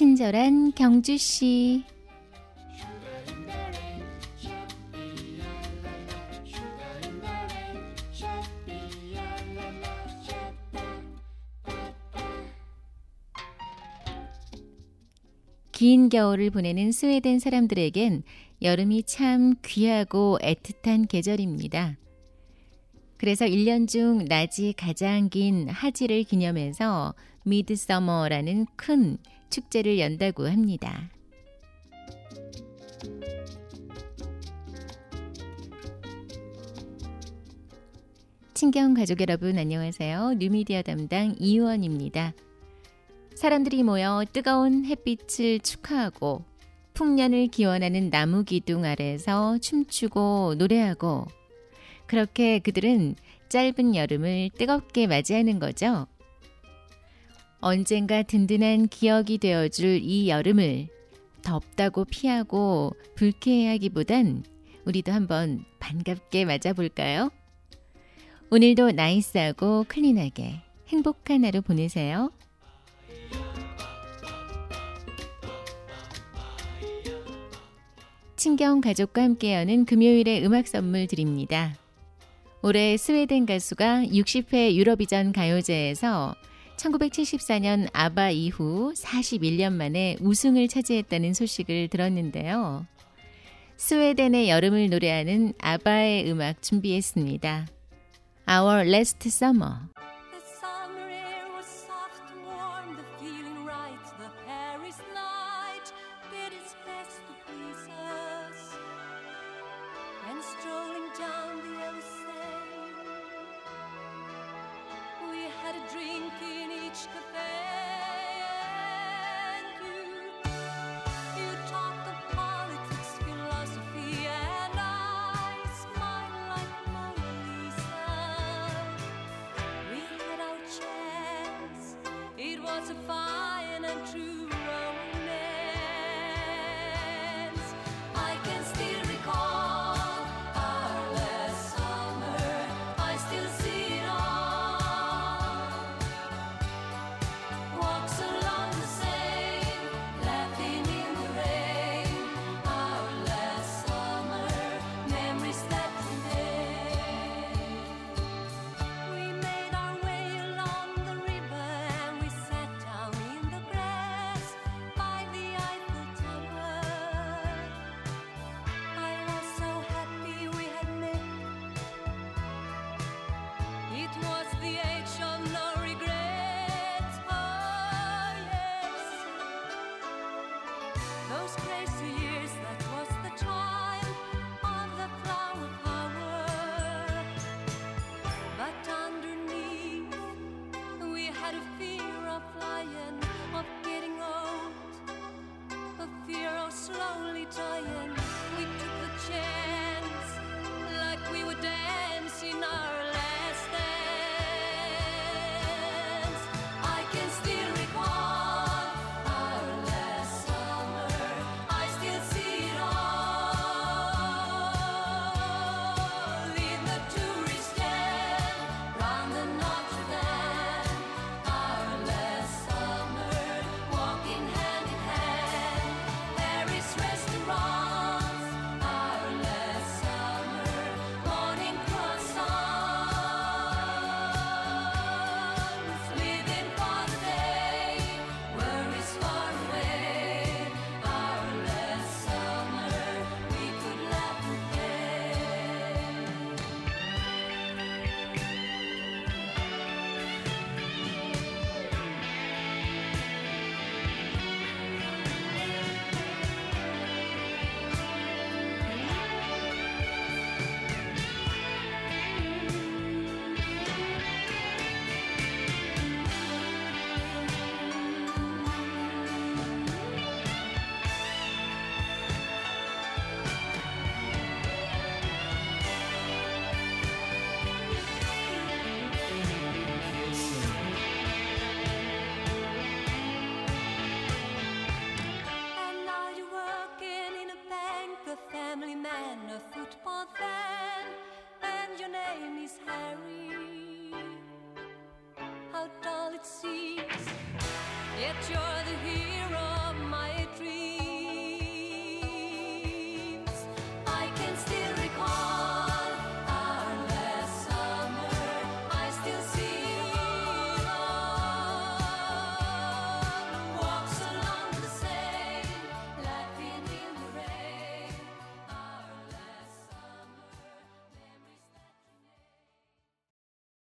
친절한 경주 씨. 긴 겨울을 보내는 스웨덴 사람들에겐 여름이 참 귀하고 애틋한 계절입니다. 그래서 1년 중 낮이 가장 긴 하지를 기념해서 미드서머라는 큰 축제를 연다고 합니다. 친경 가족 여러분 안녕하세요. 뉴미디어 담당 이유원입니다. 사람들이 모여 뜨거운 햇빛을 축하하고 풍년을 기원하는 나무 기둥 아래서 춤추고 노래하고 그렇게 그들은 짧은 여름을 뜨겁게 맞이하는 거죠. 언젠가 든든한 기억이 되어줄 이 여름을 덥다고 피하고 불쾌해하기보단 우리도 한번 반갑게 맞아볼까요? 오늘도 나이스하고 클린하게 행복한 하루 보내세요. 친경 가족과 함께 여는 금요일의 음악 선물 드립니다. 올해 스웨덴 가수가 60회 유러비전 가요제에서 1974년 아바 이후 41년 만에 우승을 차지했다는 소식을 들었는데요. 스웨덴의 여름을 노래하는 아바의 음악 준비했습니다. Our Last Summer testifying and true. Slowly dying.